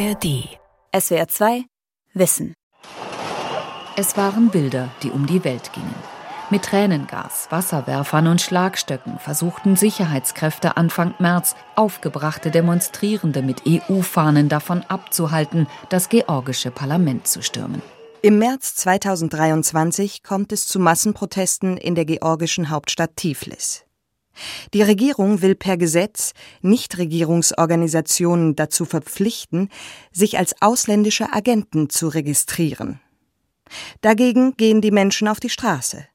ARD. SWR 2 Wissen. Es waren Bilder, die um die Welt gingen. Mit Tränengas, Wasserwerfern und Schlagstöcken versuchten Sicherheitskräfte Anfang März aufgebrachte Demonstrierende mit EU-Fahnen davon abzuhalten, das georgische Parlament zu stürmen. Im März 2023 kommt es zu Massenprotesten in der georgischen Hauptstadt Tiflis. Die Regierung will per Gesetz Nichtregierungsorganisationen dazu verpflichten, sich als ausländische Agenten zu registrieren. Dagegen gehen die Menschen auf die Straße.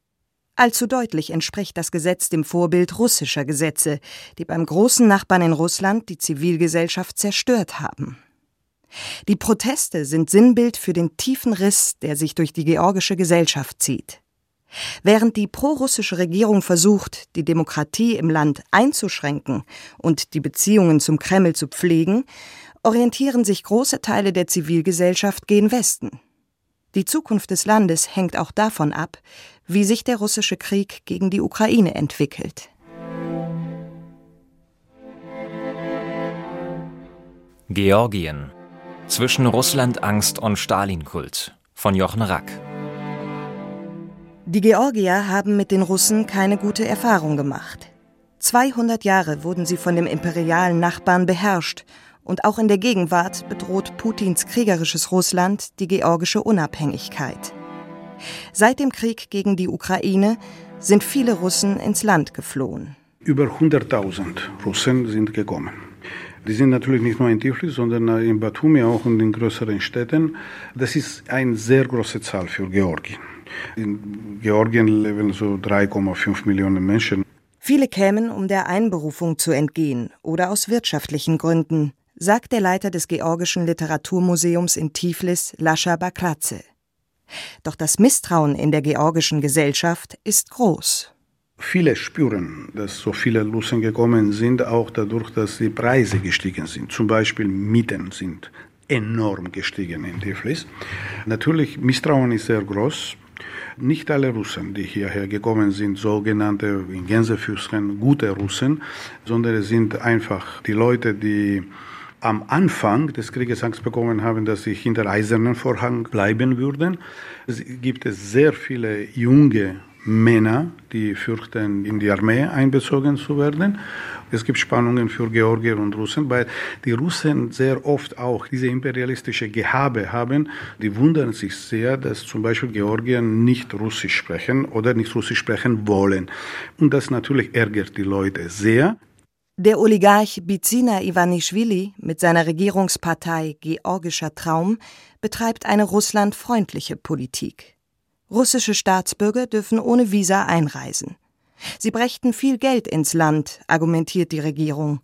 Allzu deutlich entspricht das Gesetz dem Vorbild russischer Gesetze, die beim großen Nachbarn in Russland die Zivilgesellschaft zerstört haben. Die Proteste sind Sinnbild für den tiefen Riss, der sich durch die georgische Gesellschaft zieht. Während die prorussische Regierung versucht, die Demokratie im Land einzuschränken und die Beziehungen zum Kreml zu pflegen, orientieren sich große Teile der Zivilgesellschaft gen Westen. Die Zukunft des Landes hängt auch davon ab, wie sich der russische Krieg gegen die Ukraine entwickelt. Georgien zwischen Russland-Angst und Stalin-Kult von Jochen Rack. Die Georgier haben mit den Russen keine gute Erfahrung gemacht. 200 Jahre wurden sie von dem imperialen Nachbarn beherrscht und auch in der Gegenwart bedroht Putins kriegerisches Russland die georgische Unabhängigkeit. Seit dem Krieg gegen die Ukraine sind viele Russen ins Land geflohen. Über 100.000 Russen sind gekommen. Die sind natürlich nicht nur in Tiflis, sondern in Batumi auch und in größeren Städten. Das ist eine sehr große Zahl für Georgien. In Georgien leben so 3,5 Millionen Menschen. Viele kämen, um der Einberufung zu entgehen oder aus wirtschaftlichen Gründen, sagt der Leiter des Georgischen Literaturmuseums in Tiflis, Lascha Baklatze. Doch das Misstrauen in der georgischen Gesellschaft ist groß. Viele spüren, dass so viele Russen gekommen sind, auch dadurch, dass die Preise gestiegen sind. Zum Beispiel Mieten sind enorm gestiegen in Tiflis. Natürlich, Misstrauen ist sehr groß. Nicht alle Russen, die hierher gekommen sind, sogenannte in Gänsefüßchen gute Russen, sondern es sind einfach die Leute, die am Anfang des Krieges Angst bekommen haben, dass sie hinter eisernen Vorhang bleiben würden. Es gibt sehr viele junge Männer, die fürchten, in die Armee einbezogen zu werden. Es gibt Spannungen für Georgier und Russen, weil die Russen sehr oft auch diese imperialistische Gehabe haben. Die wundern sich sehr, dass zum Beispiel Georgier nicht Russisch sprechen oder nicht Russisch sprechen wollen. Und das natürlich ärgert die Leute sehr. Der Oligarch Bizina Ivanischvili mit seiner Regierungspartei Georgischer Traum betreibt eine russlandfreundliche Politik. Russische Staatsbürger dürfen ohne Visa einreisen. Sie brächten viel Geld ins Land, argumentiert die Regierung.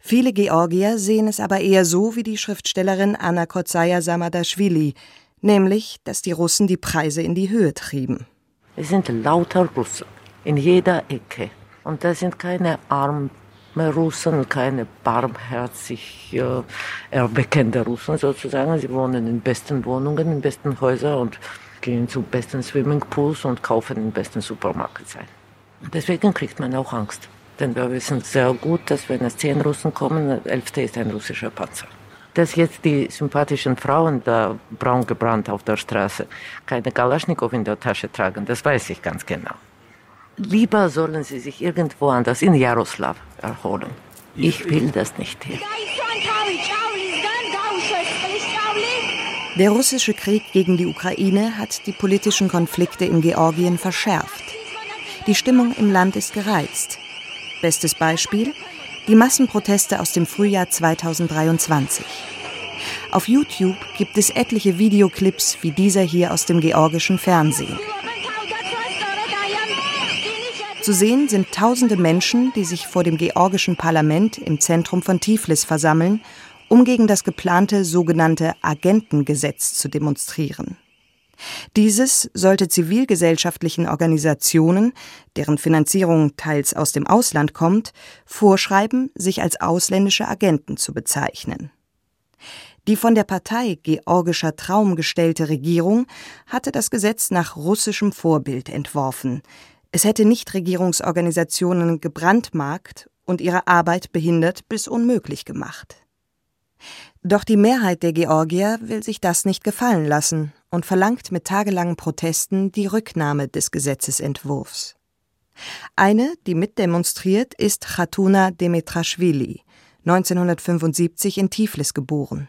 Viele Georgier sehen es aber eher so wie die Schriftstellerin Anna Kotsaya Samadashvili, nämlich, dass die Russen die Preise in die Höhe trieben. Es sind lauter Russen in jeder Ecke. Und das sind keine armen Russen, keine barmherzig äh, erweckende Russen sozusagen. Sie wohnen in besten Wohnungen, in besten Häusern und gehen zu besten Swimmingpools und kaufen den besten Supermarkt sein. Deswegen kriegt man auch Angst. Denn wir wissen sehr gut, dass wenn es zehn Russen kommen, der elfte ist ein russischer Panzer. Dass jetzt die sympathischen Frauen da braun gebrannt auf der Straße keine Kalaschnikow in der Tasche tragen, das weiß ich ganz genau. Lieber sollen sie sich irgendwo anders in Jaroslav erholen. Ich will das nicht hier. Der russische Krieg gegen die Ukraine hat die politischen Konflikte in Georgien verschärft. Die Stimmung im Land ist gereizt. Bestes Beispiel die Massenproteste aus dem Frühjahr 2023. Auf YouTube gibt es etliche Videoclips wie dieser hier aus dem georgischen Fernsehen. Zu sehen sind tausende Menschen, die sich vor dem georgischen Parlament im Zentrum von Tiflis versammeln um gegen das geplante sogenannte Agentengesetz zu demonstrieren. Dieses sollte zivilgesellschaftlichen Organisationen, deren Finanzierung teils aus dem Ausland kommt, vorschreiben, sich als ausländische Agenten zu bezeichnen. Die von der Partei Georgischer Traum gestellte Regierung hatte das Gesetz nach russischem Vorbild entworfen. Es hätte Nichtregierungsorganisationen gebrandmarkt und ihre Arbeit behindert bis unmöglich gemacht. Doch die Mehrheit der Georgier will sich das nicht gefallen lassen und verlangt mit tagelangen Protesten die Rücknahme des Gesetzesentwurfs. Eine, die mitdemonstriert, ist Khatuna Demetraschwili, 1975 in Tiflis geboren.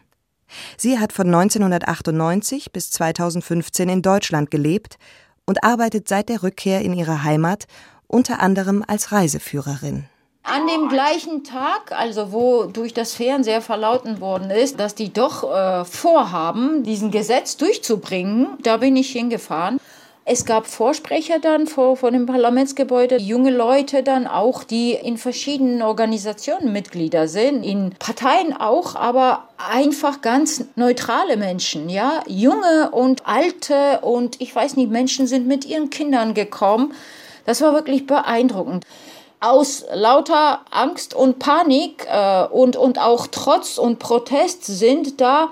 Sie hat von 1998 bis 2015 in Deutschland gelebt und arbeitet seit der Rückkehr in ihre Heimat unter anderem als Reiseführerin. An dem gleichen Tag, also wo durch das Fernseher verlauten worden ist, dass die doch äh, vorhaben, diesen Gesetz durchzubringen, da bin ich hingefahren. Es gab Vorsprecher dann vor, vor dem Parlamentsgebäude, junge Leute dann auch, die in verschiedenen Organisationen Mitglieder sind, in Parteien auch, aber einfach ganz neutrale Menschen, ja, junge und alte und ich weiß nicht, Menschen sind mit ihren Kindern gekommen. Das war wirklich beeindruckend. Aus lauter Angst und Panik äh, und, und auch Trotz und Protest sind da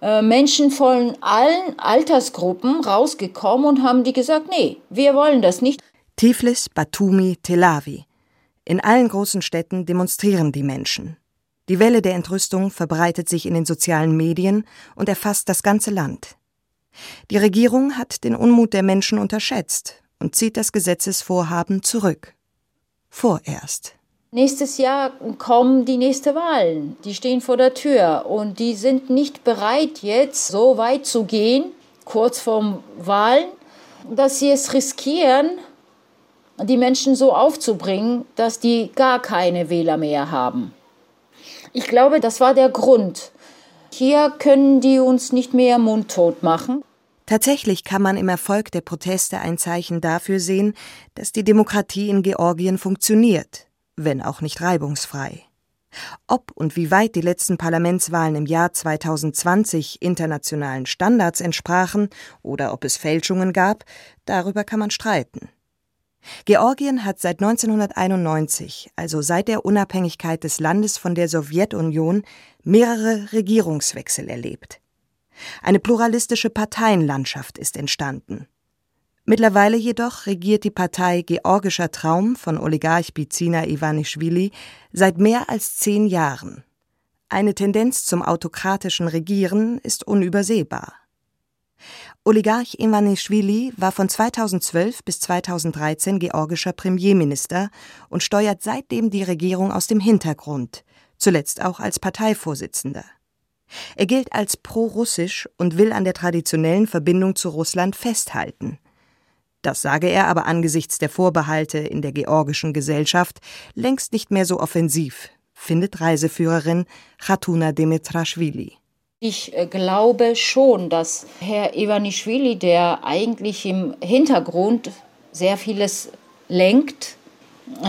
äh, Menschen von allen Altersgruppen rausgekommen und haben die gesagt, nee, wir wollen das nicht. Tiflis, Batumi, Tel Aviv. In allen großen Städten demonstrieren die Menschen. Die Welle der Entrüstung verbreitet sich in den sozialen Medien und erfasst das ganze Land. Die Regierung hat den Unmut der Menschen unterschätzt und zieht das Gesetzesvorhaben zurück. Vorerst. Nächstes Jahr kommen die nächsten Wahlen. Die stehen vor der Tür und die sind nicht bereit, jetzt so weit zu gehen, kurz vorm Wahlen, dass sie es riskieren, die Menschen so aufzubringen, dass die gar keine Wähler mehr haben. Ich glaube, das war der Grund. Hier können die uns nicht mehr mundtot machen. Tatsächlich kann man im Erfolg der Proteste ein Zeichen dafür sehen, dass die Demokratie in Georgien funktioniert wenn auch nicht reibungsfrei. Ob und wie weit die letzten Parlamentswahlen im Jahr 2020 internationalen Standards entsprachen oder ob es Fälschungen gab, darüber kann man streiten. Georgien hat seit 1991, also seit der Unabhängigkeit des Landes von der Sowjetunion, mehrere Regierungswechsel erlebt. Eine pluralistische Parteienlandschaft ist entstanden. Mittlerweile jedoch regiert die Partei Georgischer Traum von Oligarch Bizina Ivanischvili seit mehr als zehn Jahren. Eine Tendenz zum autokratischen Regieren ist unübersehbar. Oligarch Ivanischvili war von 2012 bis 2013 georgischer Premierminister und steuert seitdem die Regierung aus dem Hintergrund, zuletzt auch als Parteivorsitzender. Er gilt als pro-russisch und will an der traditionellen Verbindung zu Russland festhalten. Das sage er aber angesichts der Vorbehalte in der georgischen Gesellschaft längst nicht mehr so offensiv, findet Reiseführerin Khatuna Demetraschwili. Ich äh, glaube schon, dass Herr Ivanischvili, der eigentlich im Hintergrund sehr vieles lenkt,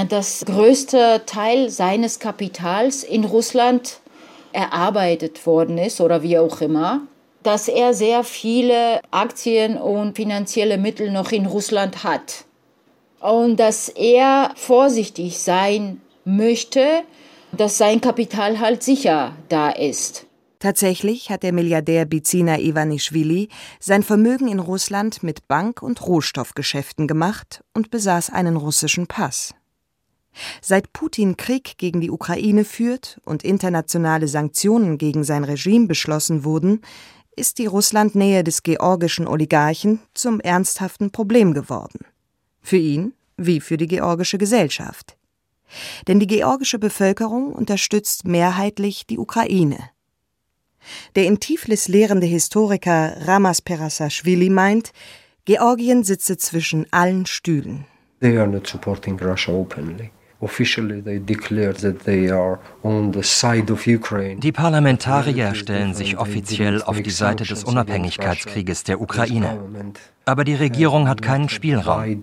das größte Teil seines Kapitals in Russland erarbeitet worden ist oder wie auch immer dass er sehr viele Aktien und finanzielle Mittel noch in Russland hat. Und dass er vorsichtig sein möchte, dass sein Kapital halt sicher da ist. Tatsächlich hat der Milliardär Bizina Ivanischvili sein Vermögen in Russland mit Bank- und Rohstoffgeschäften gemacht und besaß einen russischen Pass. Seit Putin Krieg gegen die Ukraine führt und internationale Sanktionen gegen sein Regime beschlossen wurden, ist die Russlandnähe des georgischen Oligarchen zum ernsthaften Problem geworden. Für ihn wie für die georgische Gesellschaft. Denn die georgische Bevölkerung unterstützt mehrheitlich die Ukraine. Der in Tiflis lehrende Historiker Ramas Perasashvili meint, Georgien sitze zwischen allen Stühlen. They are not supporting Russia openly. Die Parlamentarier stellen sich offiziell auf die Seite des Unabhängigkeitskrieges der Ukraine. Aber die Regierung hat keinen Spielraum.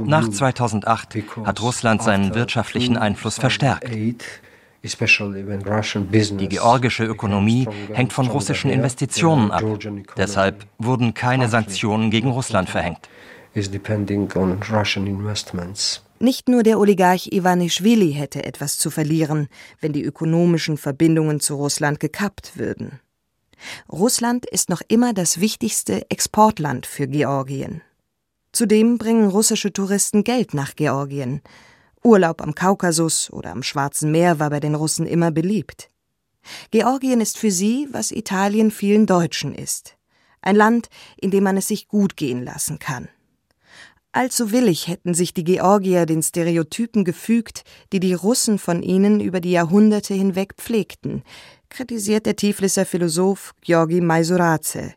Nach 2008 hat Russland seinen wirtschaftlichen Einfluss verstärkt. Die georgische Ökonomie hängt von russischen Investitionen ab. Deshalb wurden keine Sanktionen gegen Russland verhängt. Nicht nur der Oligarch Ivanischvili hätte etwas zu verlieren, wenn die ökonomischen Verbindungen zu Russland gekappt würden. Russland ist noch immer das wichtigste Exportland für Georgien. Zudem bringen russische Touristen Geld nach Georgien. Urlaub am Kaukasus oder am Schwarzen Meer war bei den Russen immer beliebt. Georgien ist für sie, was Italien vielen Deutschen ist. Ein Land, in dem man es sich gut gehen lassen kann. Allzu willig hätten sich die Georgier den Stereotypen gefügt, die die Russen von ihnen über die Jahrhunderte hinweg pflegten, kritisiert der Tiflisser Philosoph Georgi Maisoraze.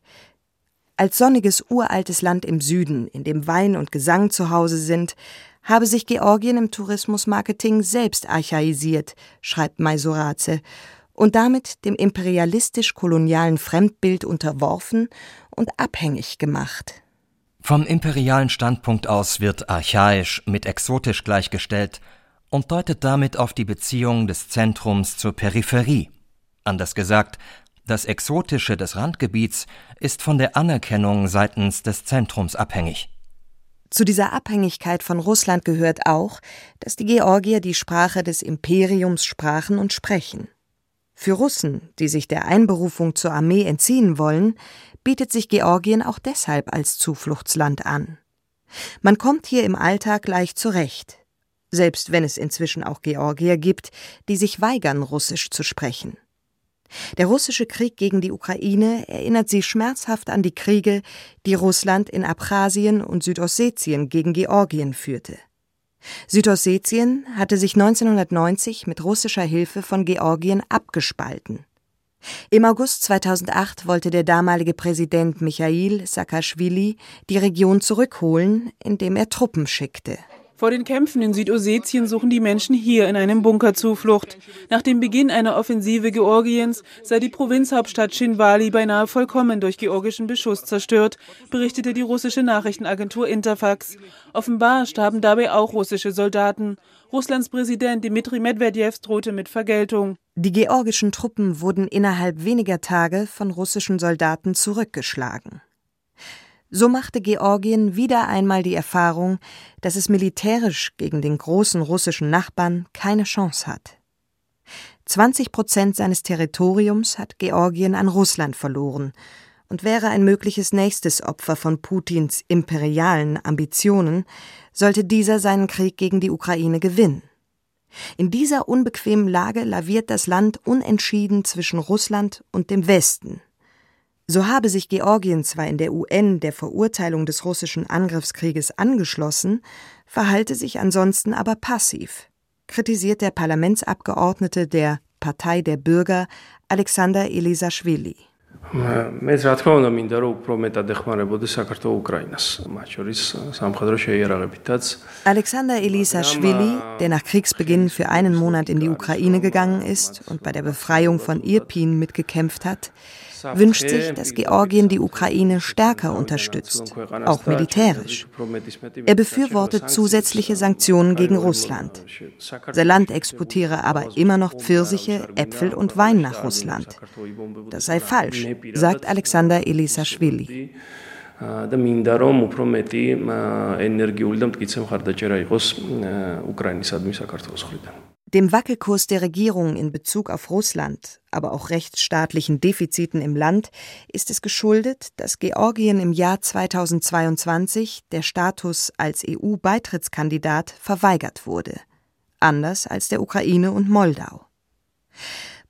Als sonniges uraltes Land im Süden, in dem Wein und Gesang zu Hause sind, habe sich Georgien im Tourismusmarketing selbst archaisiert, schreibt Maisoraze, und damit dem imperialistisch-kolonialen Fremdbild unterworfen und abhängig gemacht. Vom imperialen Standpunkt aus wird archaisch mit exotisch gleichgestellt und deutet damit auf die Beziehung des Zentrums zur Peripherie. Anders gesagt, das Exotische des Randgebiets ist von der Anerkennung seitens des Zentrums abhängig. Zu dieser Abhängigkeit von Russland gehört auch, dass die Georgier die Sprache des Imperiums sprachen und sprechen. Für Russen, die sich der Einberufung zur Armee entziehen wollen, bietet sich Georgien auch deshalb als Zufluchtsland an. Man kommt hier im Alltag leicht zurecht, selbst wenn es inzwischen auch Georgier gibt, die sich weigern, Russisch zu sprechen. Der russische Krieg gegen die Ukraine erinnert sie schmerzhaft an die Kriege, die Russland in Abchasien und Südossetien gegen Georgien führte. Südossetien hatte sich 1990 mit russischer Hilfe von Georgien abgespalten. Im August 2008 wollte der damalige Präsident Michail Saakashvili die Region zurückholen, indem er Truppen schickte. Vor den Kämpfen in Südossetien suchen die Menschen hier in einem Bunker Zuflucht. Nach dem Beginn einer Offensive Georgiens sei die Provinzhauptstadt Shinwali beinahe vollkommen durch georgischen Beschuss zerstört, berichtete die russische Nachrichtenagentur Interfax. Offenbar starben dabei auch russische Soldaten. Russlands Präsident Dmitri Medvedev drohte mit Vergeltung. Die georgischen Truppen wurden innerhalb weniger Tage von russischen Soldaten zurückgeschlagen. So machte Georgien wieder einmal die Erfahrung, dass es militärisch gegen den großen russischen Nachbarn keine Chance hat. 20 Prozent seines Territoriums hat Georgien an Russland verloren und wäre ein mögliches nächstes Opfer von Putins imperialen Ambitionen, sollte dieser seinen Krieg gegen die Ukraine gewinnen. In dieser unbequemen Lage laviert das Land unentschieden zwischen Russland und dem Westen. So habe sich Georgien zwar in der UN der Verurteilung des russischen Angriffskrieges angeschlossen, verhalte sich ansonsten aber passiv, kritisiert der Parlamentsabgeordnete der Partei der Bürger Alexander Elisaschwili. Alexander Elisaschwili, der nach Kriegsbeginn für einen Monat in die Ukraine gegangen ist und bei der Befreiung von Irpin mitgekämpft hat, wünscht sich, dass Georgien die Ukraine stärker unterstützt, auch militärisch. Er befürwortet zusätzliche Sanktionen gegen Russland. Sein Land exportiere aber immer noch Pfirsiche, Äpfel und Wein nach Russland. Das sei falsch, sagt Alexander Elisaschwili. და მინდა რომ უფრო მეტი ენერგიული და მტკიცე მხარდაჭერა იყოს უკრაინისადმი საქართველოს მხრიდან. Dem Wackelkurs der Regierung in Bezug auf Russland, aber auch rechtsstaatlichen Defiziten im Land ist es geschuldet, dass Georgien im Jahr 2022 der Status als EU-Beitrittskandidat verweigert wurde, anders als der Ukraine und Moldau.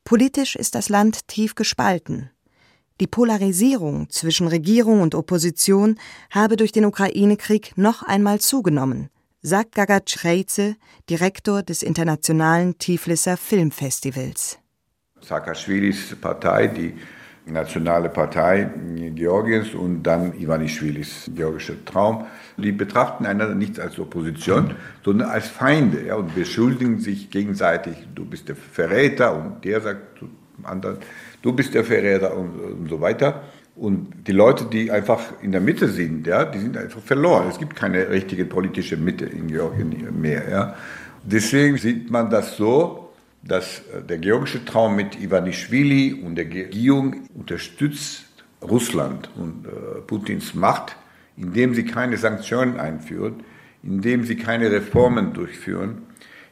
Politisch ist das Land tief gespalten. Die Polarisierung zwischen Regierung und Opposition habe durch den Ukraine-Krieg noch einmal zugenommen – sagt Gagat Reize, Direktor des Internationalen Tiflisser Filmfestivals. Saakashvilis Partei, die nationale Partei Georgiens und dann Ivanischwilis georgischer Traum, die betrachten einander nicht als Opposition, sondern als Feinde ja, und beschuldigen sich gegenseitig, du bist der Verräter und der sagt zum anderen, du bist der Verräter und, und so weiter. Und die Leute, die einfach in der Mitte sind, ja, die sind einfach verloren. Es gibt keine richtige politische Mitte in Georgien mehr. Ja. Deswegen sieht man das so, dass äh, der georgische Traum mit Ivanischvili und der Regierung unterstützt Russland und äh, Putins Macht, indem sie keine Sanktionen einführen, indem sie keine Reformen durchführen,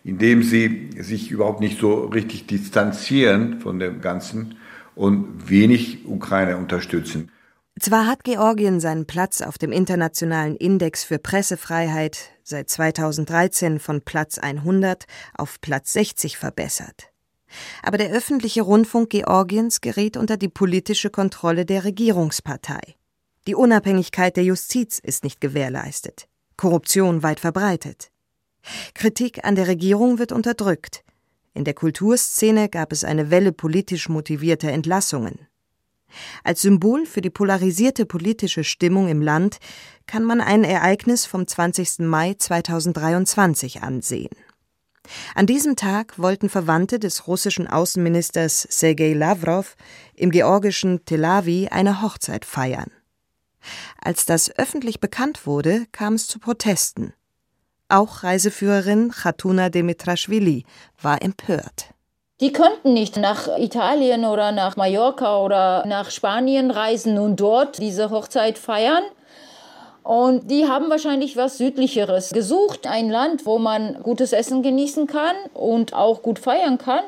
indem sie sich überhaupt nicht so richtig distanzieren von dem Ganzen und wenig Ukraine unterstützen. Zwar hat Georgien seinen Platz auf dem internationalen Index für Pressefreiheit seit 2013 von Platz 100 auf Platz 60 verbessert. Aber der öffentliche Rundfunk Georgiens gerät unter die politische Kontrolle der Regierungspartei. Die Unabhängigkeit der Justiz ist nicht gewährleistet. Korruption weit verbreitet. Kritik an der Regierung wird unterdrückt. In der Kulturszene gab es eine Welle politisch motivierter Entlassungen. Als Symbol für die polarisierte politische Stimmung im Land kann man ein Ereignis vom 20. Mai 2023 ansehen. An diesem Tag wollten Verwandte des russischen Außenministers Sergei Lavrov im georgischen Tel Aviv eine Hochzeit feiern. Als das öffentlich bekannt wurde, kam es zu Protesten. Auch Reiseführerin Khatuna Demitraschwili war empört. Die könnten nicht nach Italien oder nach Mallorca oder nach Spanien reisen und dort diese Hochzeit feiern. Und die haben wahrscheinlich was Südlicheres gesucht, ein Land, wo man gutes Essen genießen kann und auch gut feiern kann.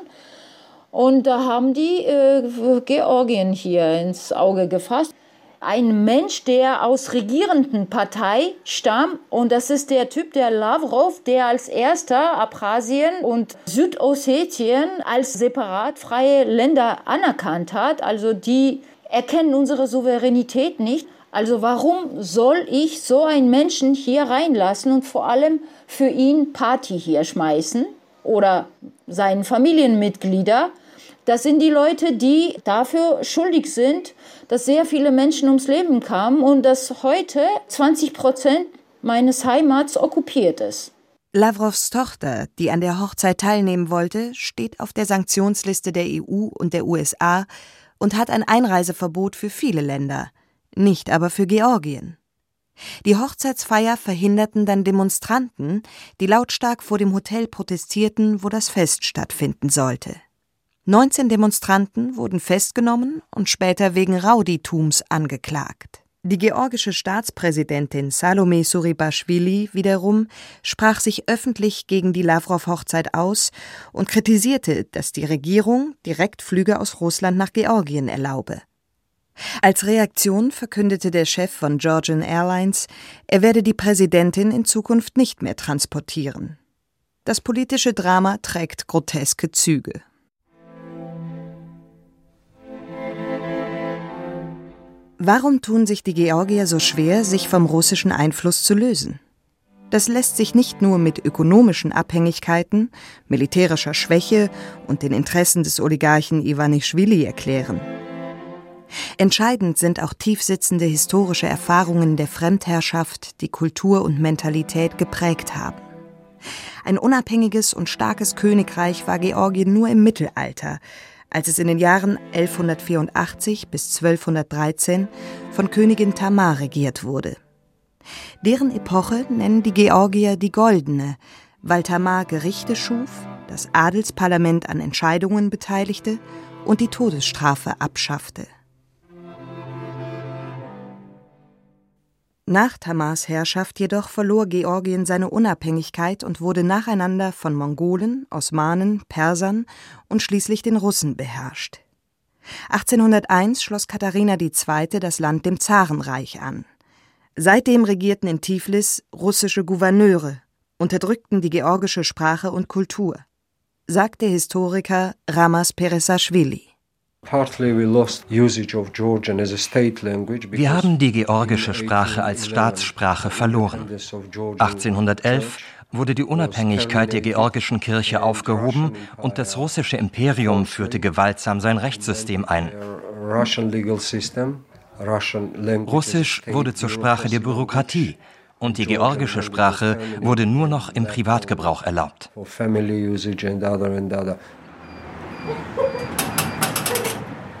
Und da haben die äh, Georgien hier ins Auge gefasst ein Mensch, der aus regierenden Partei stammt. Und das ist der Typ, der Lavrov, der als erster Abkhazien und Südossetien als separat freie Länder anerkannt hat. Also die erkennen unsere Souveränität nicht. Also warum soll ich so einen Menschen hier reinlassen und vor allem für ihn Party hier schmeißen oder seinen Familienmitglieder? Das sind die Leute, die dafür schuldig sind, dass sehr viele Menschen ums Leben kamen und dass heute 20 Prozent meines Heimats okkupiert ist. Lavrovs Tochter, die an der Hochzeit teilnehmen wollte, steht auf der Sanktionsliste der EU und der USA und hat ein Einreiseverbot für viele Länder, nicht aber für Georgien. Die Hochzeitsfeier verhinderten dann Demonstranten, die lautstark vor dem Hotel protestierten, wo das Fest stattfinden sollte. 19 Demonstranten wurden festgenommen und später wegen Rauditums angeklagt. Die georgische Staatspräsidentin Salome Suribashvili wiederum sprach sich öffentlich gegen die Lavrov-Hochzeit aus und kritisierte, dass die Regierung Direktflüge aus Russland nach Georgien erlaube. Als Reaktion verkündete der Chef von Georgian Airlines, er werde die Präsidentin in Zukunft nicht mehr transportieren. Das politische Drama trägt groteske Züge. Warum tun sich die Georgier so schwer, sich vom russischen Einfluss zu lösen? Das lässt sich nicht nur mit ökonomischen Abhängigkeiten, militärischer Schwäche und den Interessen des Oligarchen Ivanischvili erklären. Entscheidend sind auch tiefsitzende historische Erfahrungen der Fremdherrschaft, die Kultur und Mentalität geprägt haben. Ein unabhängiges und starkes Königreich war Georgien nur im Mittelalter, als es in den Jahren 1184 bis 1213 von Königin Tamar regiert wurde. Deren Epoche nennen die Georgier die Goldene, weil Tamar Gerichte schuf, das Adelsparlament an Entscheidungen beteiligte und die Todesstrafe abschaffte. Nach Tamars Herrschaft jedoch verlor Georgien seine Unabhängigkeit und wurde nacheinander von Mongolen, Osmanen, Persern und schließlich den Russen beherrscht. 1801 schloss Katharina II. das Land dem Zarenreich an. Seitdem regierten in Tiflis russische Gouverneure, unterdrückten die georgische Sprache und Kultur, sagt der Historiker Ramas Peresaschwili. Wir haben die georgische Sprache als Staatssprache verloren. 1811 wurde die Unabhängigkeit der georgischen Kirche aufgehoben und das russische Imperium führte gewaltsam sein Rechtssystem ein. Russisch wurde zur Sprache der Bürokratie und die georgische Sprache wurde nur noch im Privatgebrauch erlaubt.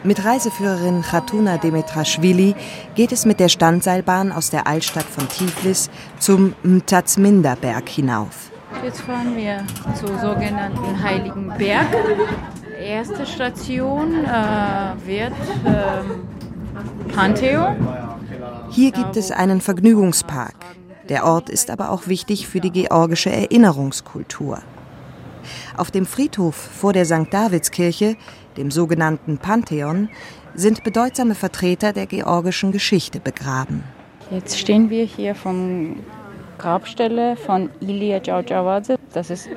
Mit Reiseführerin Khatuna Demetraschwili geht es mit der Standseilbahn aus der Altstadt von Tiflis zum Mtazminda-Berg hinauf. Jetzt fahren wir zum sogenannten Heiligen Berg. Erste Station äh, wird äh, Pantheon. Hier gibt es einen Vergnügungspark. Der Ort ist aber auch wichtig für die georgische Erinnerungskultur. Auf dem Friedhof vor der St. Davidskirche dem sogenannten Pantheon, sind bedeutsame Vertreter der georgischen Geschichte begraben. Jetzt stehen wir hier vom Grabstelle von Ilia Djawdjawadze. Das ist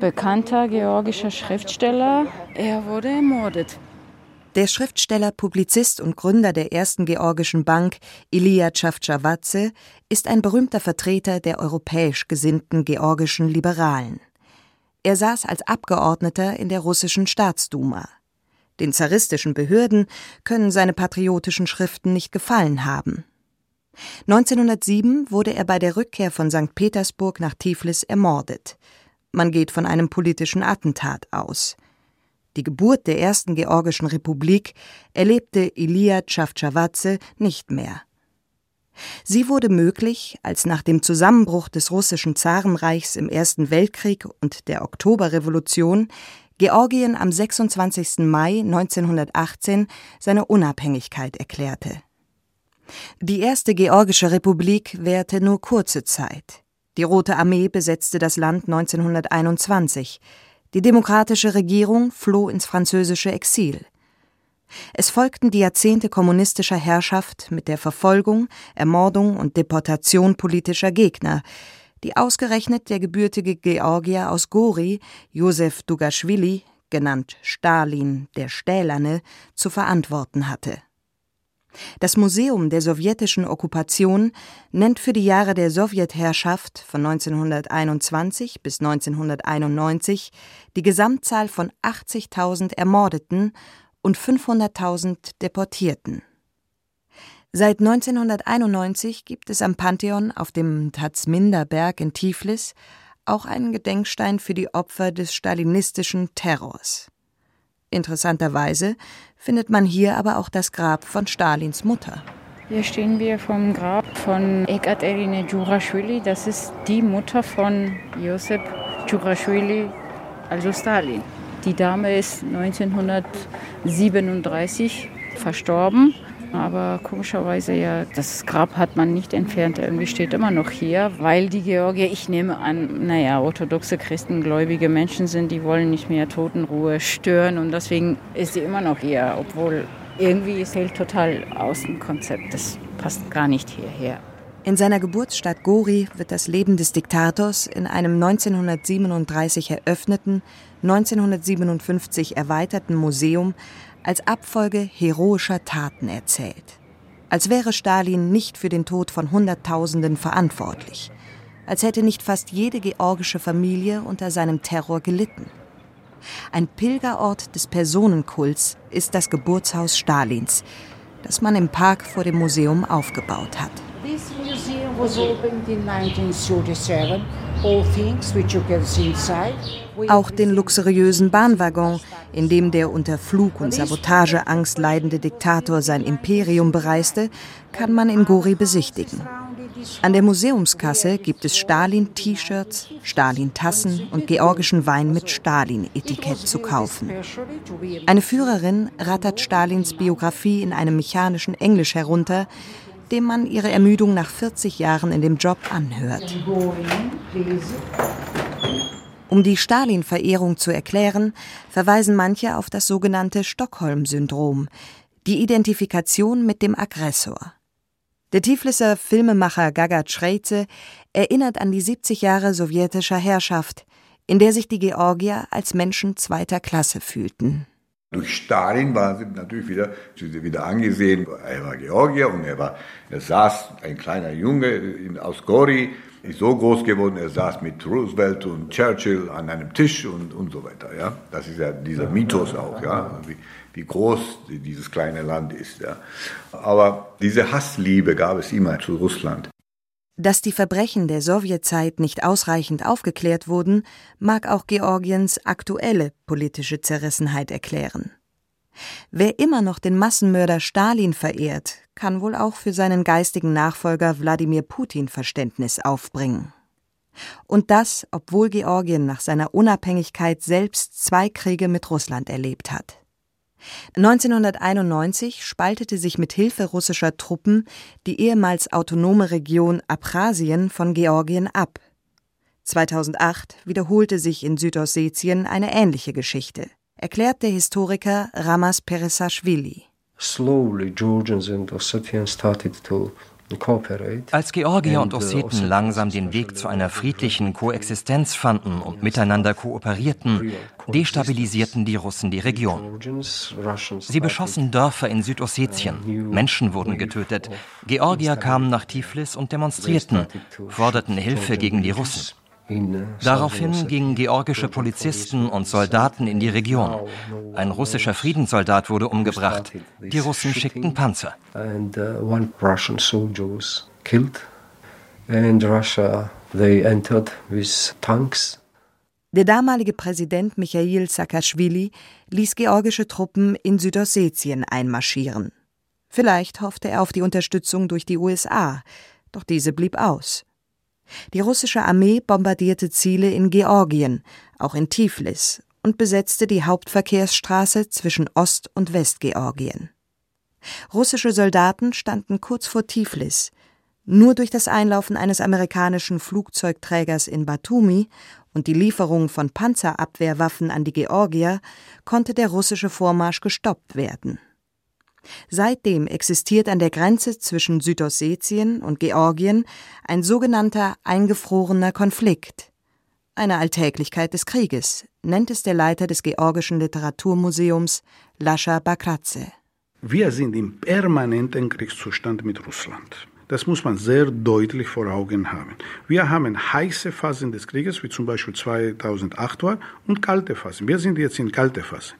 bekannter georgischer Schriftsteller. Er wurde ermordet. Der Schriftsteller, Publizist und Gründer der ersten georgischen Bank, Ilya Chavchavadze, ist ein berühmter Vertreter der europäisch gesinnten georgischen Liberalen. Er saß als Abgeordneter in der russischen Staatsduma. Den zaristischen Behörden können seine patriotischen Schriften nicht gefallen haben. 1907 wurde er bei der Rückkehr von St. Petersburg nach Tiflis ermordet. Man geht von einem politischen Attentat aus. Die Geburt der ersten Georgischen Republik erlebte Ilia Chavchavadze nicht mehr. Sie wurde möglich, als nach dem Zusammenbruch des russischen Zarenreichs im Ersten Weltkrieg und der Oktoberrevolution Georgien am 26. Mai 1918 seine Unabhängigkeit erklärte. Die erste Georgische Republik währte nur kurze Zeit. Die Rote Armee besetzte das Land 1921. Die demokratische Regierung floh ins französische Exil. Es folgten die Jahrzehnte kommunistischer Herrschaft mit der Verfolgung, Ermordung und Deportation politischer Gegner, die ausgerechnet der gebürtige Georgier aus Gori, Josef Dugaschwili, genannt Stalin der Stählerne, zu verantworten hatte. Das Museum der sowjetischen Okkupation nennt für die Jahre der Sowjetherrschaft von 1921 bis 1991 die Gesamtzahl von 80.000 Ermordeten und 500.000 Deportierten. Seit 1991 gibt es am Pantheon auf dem Tazminder Berg in Tiflis auch einen Gedenkstein für die Opfer des stalinistischen Terrors. Interessanterweise findet man hier aber auch das Grab von Stalins Mutter. Hier stehen wir vom Grab von Ekaterine Djuraschwili. Das ist die Mutter von Josep Djuraschwili, also Stalin. Die Dame ist 1937 verstorben aber komischerweise ja, das Grab hat man nicht entfernt. Irgendwie steht immer noch hier, weil die Georgier, ich nehme an, naja, orthodoxe christengläubige Menschen sind, die wollen nicht mehr Totenruhe stören und deswegen ist sie immer noch hier, obwohl irgendwie es hält total aus dem Konzept. Das passt gar nicht hierher. In seiner Geburtsstadt Gori wird das Leben des Diktators in einem 1937 eröffneten, 1957 erweiterten Museum als Abfolge heroischer Taten erzählt. Als wäre Stalin nicht für den Tod von Hunderttausenden verantwortlich. Als hätte nicht fast jede georgische Familie unter seinem Terror gelitten. Ein Pilgerort des Personenkults ist das Geburtshaus Stalins, das man im Park vor dem Museum aufgebaut hat. Auch den luxuriösen Bahnwaggon, in dem der unter Flug- und Sabotageangst leidende Diktator sein Imperium bereiste, kann man in Gori besichtigen. An der Museumskasse gibt es Stalin-T-Shirts, Stalin-Tassen und georgischen Wein mit Stalin-Etikett zu kaufen. Eine Führerin rattert Stalins Biografie in einem mechanischen Englisch herunter, dem man ihre Ermüdung nach 40 Jahren in dem Job anhört. Um die Stalin-Verehrung zu erklären, verweisen manche auf das sogenannte Stockholm-Syndrom, die Identifikation mit dem Aggressor. Der Tiflisser Filmemacher Gaga Schreze erinnert an die 70 Jahre sowjetischer Herrschaft, in der sich die Georgier als Menschen zweiter Klasse fühlten. Durch Stalin war sie natürlich wieder, wieder angesehen. Er war Georgier und er war, er saß ein kleiner Junge in, aus Gori ist so groß geworden, er saß mit Roosevelt und Churchill an einem Tisch und, und so weiter. Ja? Das ist ja dieser Mythos auch, ja? wie, wie groß dieses kleine Land ist. Ja? Aber diese Hassliebe gab es immer zu Russland. Dass die Verbrechen der Sowjetzeit nicht ausreichend aufgeklärt wurden, mag auch Georgiens aktuelle politische Zerrissenheit erklären. Wer immer noch den Massenmörder Stalin verehrt, kann wohl auch für seinen geistigen Nachfolger Wladimir Putin Verständnis aufbringen. Und das, obwohl Georgien nach seiner Unabhängigkeit selbst zwei Kriege mit Russland erlebt hat. 1991 spaltete sich mit Hilfe russischer Truppen die ehemals autonome Region Abchasien von Georgien ab. 2008 wiederholte sich in Südossetien eine ähnliche Geschichte erklärt der Historiker Ramas Peresashvili. Slowly Georgians and Ossetians started to Als Georgier und Osseten langsam den Weg zu einer friedlichen Koexistenz fanden und miteinander kooperierten, destabilisierten die Russen die Region. Sie beschossen Dörfer in Südossetien, Menschen wurden getötet, Georgier kamen nach Tiflis und demonstrierten, forderten Hilfe gegen die Russen. Daraufhin gingen georgische Polizisten und Soldaten in die Region. Ein russischer Friedenssoldat wurde umgebracht. Die Russen schickten Panzer. Der damalige Präsident Michail Saakashvili ließ georgische Truppen in Südossetien einmarschieren. Vielleicht hoffte er auf die Unterstützung durch die USA, doch diese blieb aus. Die russische Armee bombardierte Ziele in Georgien, auch in Tiflis, und besetzte die Hauptverkehrsstraße zwischen Ost- und Westgeorgien. Russische Soldaten standen kurz vor Tiflis. Nur durch das Einlaufen eines amerikanischen Flugzeugträgers in Batumi und die Lieferung von Panzerabwehrwaffen an die Georgier konnte der russische Vormarsch gestoppt werden. Seitdem existiert an der Grenze zwischen Südossetien und Georgien ein sogenannter eingefrorener Konflikt. Eine Alltäglichkeit des Krieges, nennt es der Leiter des Georgischen Literaturmuseums, Lascha Bakratze. Wir sind im permanenten Kriegszustand mit Russland. Das muss man sehr deutlich vor Augen haben. Wir haben heiße Phasen des Krieges, wie zum Beispiel 2008 war, und kalte Phasen. Wir sind jetzt in kalte Phase.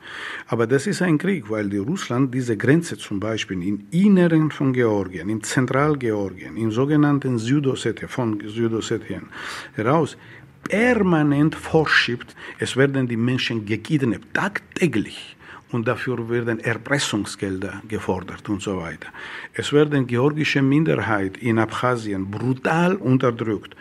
Aber das ist ein Krieg, weil die Russland diese Grenze zum Beispiel im Inneren von Georgien, im Zentralgeorgien, im sogenannten Südossetien, von Südossetien heraus, permanent vorschiebt. Es werden die Menschen gekidnappt, tagtäglich und dafür werden Erpressungsgelder gefordert und so weiter. Es werden georgische Minderheit in Abchasien brutal unterdrückt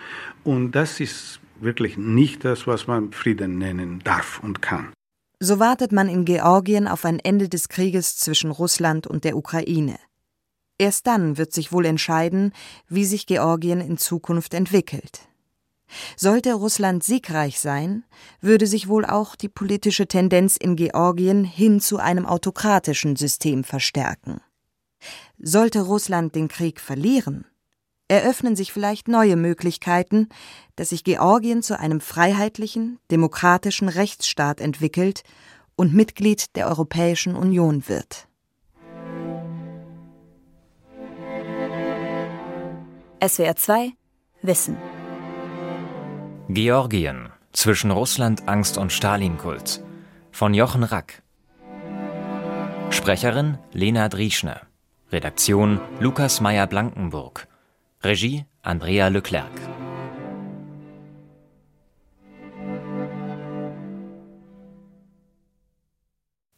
und das ist wirklich nicht das, was man Frieden nennen darf und kann. So wartet man in Georgien auf ein Ende des Krieges zwischen Russland und der Ukraine. Erst dann wird sich wohl entscheiden, wie sich Georgien in Zukunft entwickelt. Sollte Russland siegreich sein, würde sich wohl auch die politische Tendenz in Georgien hin zu einem autokratischen System verstärken. Sollte Russland den Krieg verlieren, eröffnen sich vielleicht neue Möglichkeiten, dass sich Georgien zu einem freiheitlichen, demokratischen Rechtsstaat entwickelt und Mitglied der Europäischen Union wird. SWR 2 Wissen Georgien zwischen Russland, Angst und Stalinkult von Jochen Rack. Sprecherin Lena Drieschner. Redaktion Lukas Meyer-Blankenburg. Regie Andrea Leclerc.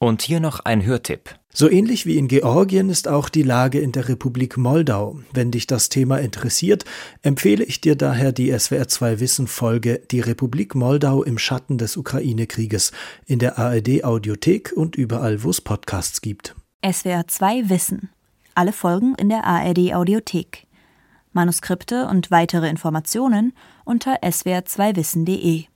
Und hier noch ein Hörtipp. So ähnlich wie in Georgien ist auch die Lage in der Republik Moldau. Wenn dich das Thema interessiert, empfehle ich dir daher die SWR 2 Wissen Folge Die Republik Moldau im Schatten des Ukraine-Krieges in der ARD Audiothek und überall, wo es Podcasts gibt. SWR 2 Wissen. Alle Folgen in der ARD Audiothek. Manuskripte und weitere Informationen unter swr2wissen.de.